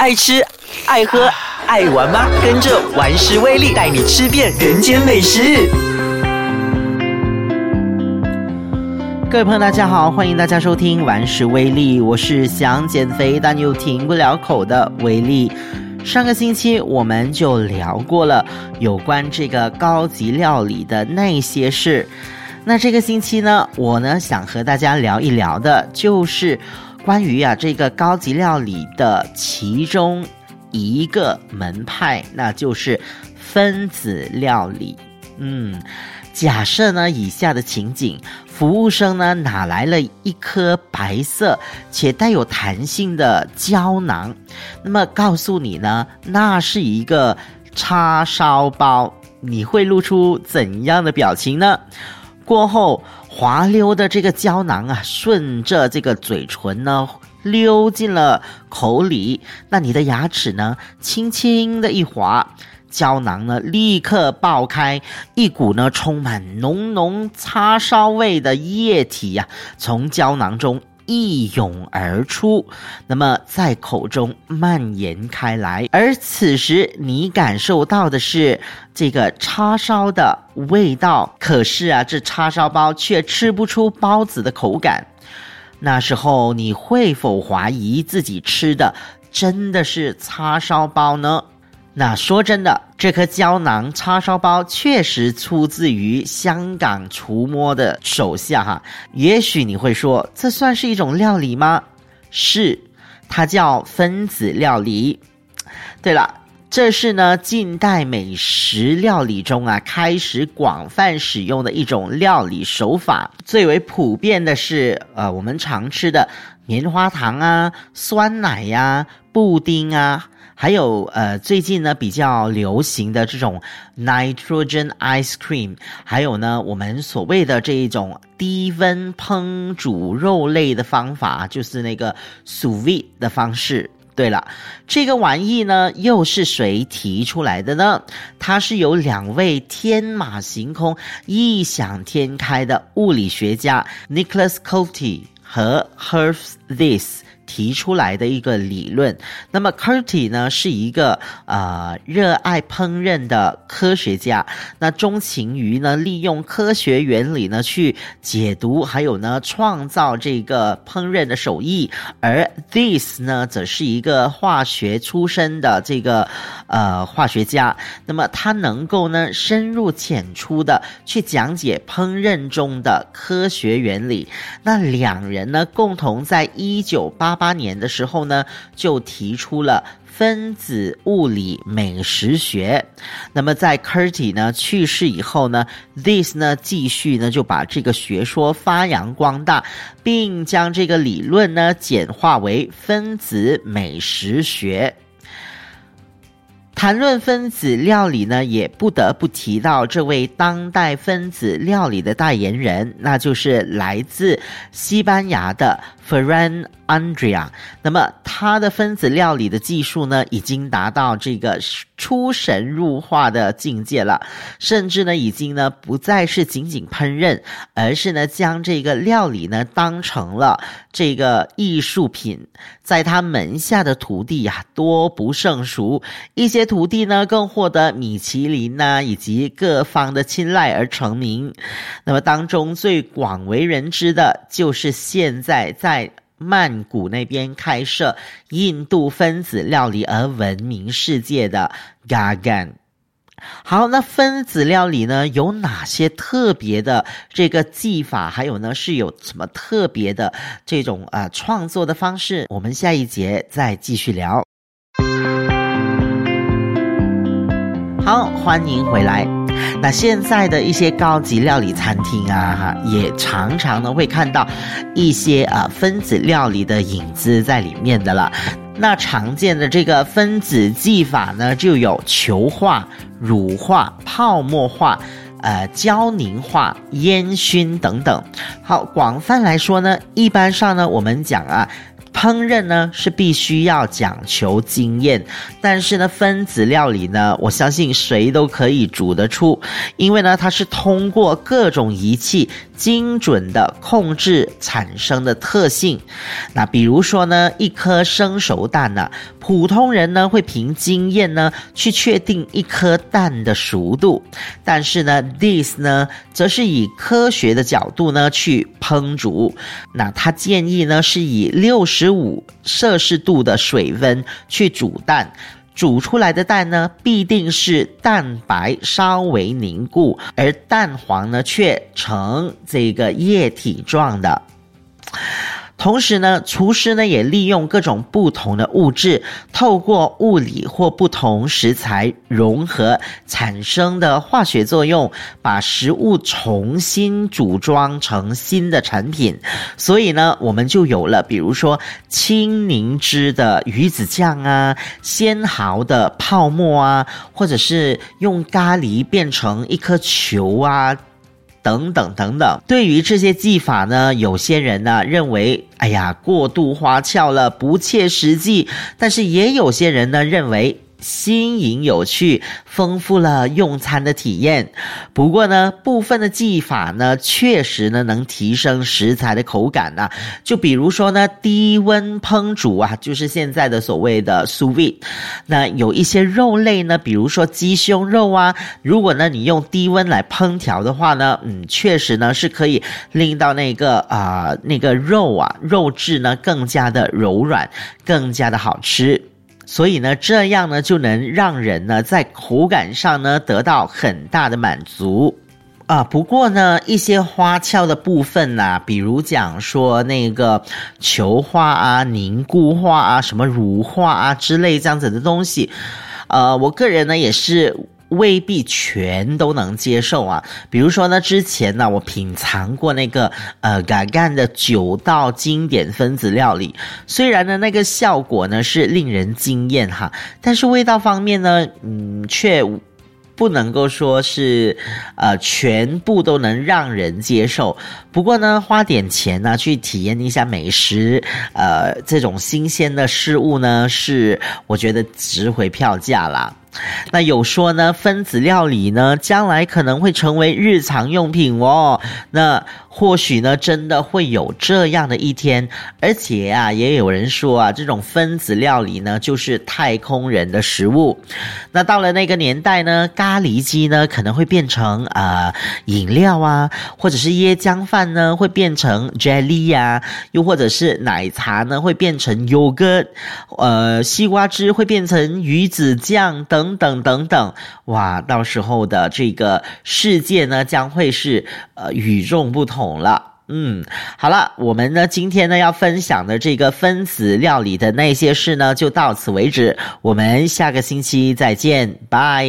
爱吃、爱喝、爱玩吗？跟着玩食威力带你吃遍人间美食。各位朋友，大家好，欢迎大家收听玩食威力，我是想减肥但又停不了口的威力。上个星期我们就聊过了有关这个高级料理的那些事。那这个星期呢，我呢想和大家聊一聊的，就是关于啊这个高级料理的其中一个门派，那就是分子料理。嗯，假设呢以下的情景，服务生呢拿来了一颗白色且带有弹性的胶囊，那么告诉你呢，那是一个叉烧包，你会露出怎样的表情呢？过后滑溜的这个胶囊啊，顺着这个嘴唇呢溜进了口里，那你的牙齿呢轻轻的一滑，胶囊呢立刻爆开，一股呢充满浓浓叉烧味的液体呀，从胶囊中。一涌而出，那么在口中蔓延开来，而此时你感受到的是这个叉烧的味道，可是啊，这叉烧包却吃不出包子的口感。那时候你会否怀疑自己吃的真的是叉烧包呢？那说真的，这颗胶囊叉烧包确实出自于香港厨摸的手下哈。也许你会说，这算是一种料理吗？是，它叫分子料理。对了，这是呢近代美食料理中啊开始广泛使用的一种料理手法。最为普遍的是，呃，我们常吃的棉花糖啊、酸奶呀、布丁啊。还有呃，最近呢比较流行的这种 nitrogen ice cream，还有呢我们所谓的这一种低温烹煮肉类的方法，就是那个 sous vide 的方式。对了，这个玩意呢又是谁提出来的呢？它是由两位天马行空、异想天开的物理学家 Nicholas Cote 和 Herf This。提出来的一个理论。那么 c u r t y 呢是一个呃热爱烹饪的科学家，那钟情于呢利用科学原理呢去解读，还有呢创造这个烹饪的手艺。而 This 呢则是一个化学出身的这个呃化学家，那么他能够呢深入浅出的去讲解烹饪中的科学原理。那两人呢共同在一九八。八年的时候呢，就提出了分子物理美食学。那么在 Curti 呢去世以后呢，This 呢继续呢就把这个学说发扬光大，并将这个理论呢简化为分子美食学。谈论分子料理呢，也不得不提到这位当代分子料理的代言人，那就是来自西班牙的 Ferran Andrea。那么他的分子料理的技术呢，已经达到这个出神入化的境界了，甚至呢，已经呢不再是仅仅烹饪，而是呢将这个料理呢当成了这个艺术品。在他门下的徒弟呀，多不胜数，一些。徒弟呢，更获得米其林呐以及各方的青睐而成名。那么当中最广为人知的，就是现在在曼谷那边开设印度分子料理而闻名世界的 Gagan。好，那分子料理呢，有哪些特别的这个技法？还有呢，是有什么特别的这种啊创作的方式？我们下一节再继续聊。好，欢迎回来。那现在的一些高级料理餐厅啊，哈，也常常呢会看到一些啊分子料理的影子在里面的了。那常见的这个分子技法呢，就有球化、乳化、泡沫化、呃焦凝化、烟熏等等。好，广泛来说呢，一般上呢，我们讲啊。烹饪呢是必须要讲求经验，但是呢，分子料理呢，我相信谁都可以煮得出，因为呢，它是通过各种仪器精准的控制产生的特性。那比如说呢，一颗生熟蛋呢，普通人呢会凭经验呢去确定一颗蛋的熟度，但是呢，this 呢则是以科学的角度呢去烹煮。那他建议呢是以六十五摄氏度的水温去煮蛋。煮出来的蛋呢，必定是蛋白稍微凝固，而蛋黄呢却呈这个液体状的。同时呢，厨师呢也利用各种不同的物质，透过物理或不同食材融合产生的化学作用，把食物重新组装成新的产品。所以呢，我们就有了，比如说青柠汁的鱼子酱啊，纤毫的泡沫啊，或者是用咖喱变成一颗球啊。等等等等，对于这些技法呢，有些人呢认为，哎呀，过度花俏了，不切实际；但是也有些人呢认为。新颖有趣，丰富了用餐的体验。不过呢，部分的技法呢，确实呢能提升食材的口感呢。就比如说呢，低温烹煮啊，就是现在的所谓的 sous vide。那有一些肉类呢，比如说鸡胸肉啊，如果呢你用低温来烹调的话呢，嗯，确实呢是可以令到那个啊那个肉啊肉质呢更加的柔软，更加的好吃。所以呢，这样呢就能让人呢在口感上呢得到很大的满足啊。不过呢，一些花俏的部分呐，比如讲说那个球化啊、凝固化啊、什么乳化啊之类这样子的东西，呃，我个人呢也是。未必全都能接受啊，比如说呢，之前呢，我品尝过那个呃嘎干的九道经典分子料理，虽然呢那个效果呢是令人惊艳哈，但是味道方面呢，嗯，却不能够说是呃全部都能让人接受。不过呢，花点钱呢去体验一下美食，呃，这种新鲜的事物呢，是我觉得值回票价啦。那有说呢，分子料理呢，将来可能会成为日常用品哦。那或许呢，真的会有这样的一天。而且啊，也有人说啊，这种分子料理呢，就是太空人的食物。那到了那个年代呢，咖喱鸡呢，可能会变成啊饮料啊，或者是椰浆饭呢，会变成 jelly 呀，又或者是奶茶呢，会变成 yogurt，呃，西瓜汁会变成鱼子酱。等等等等，哇！到时候的这个世界呢，将会是呃与众不同了。嗯，好了，我们呢今天呢要分享的这个分子料理的那些事呢，就到此为止。我们下个星期再见，拜。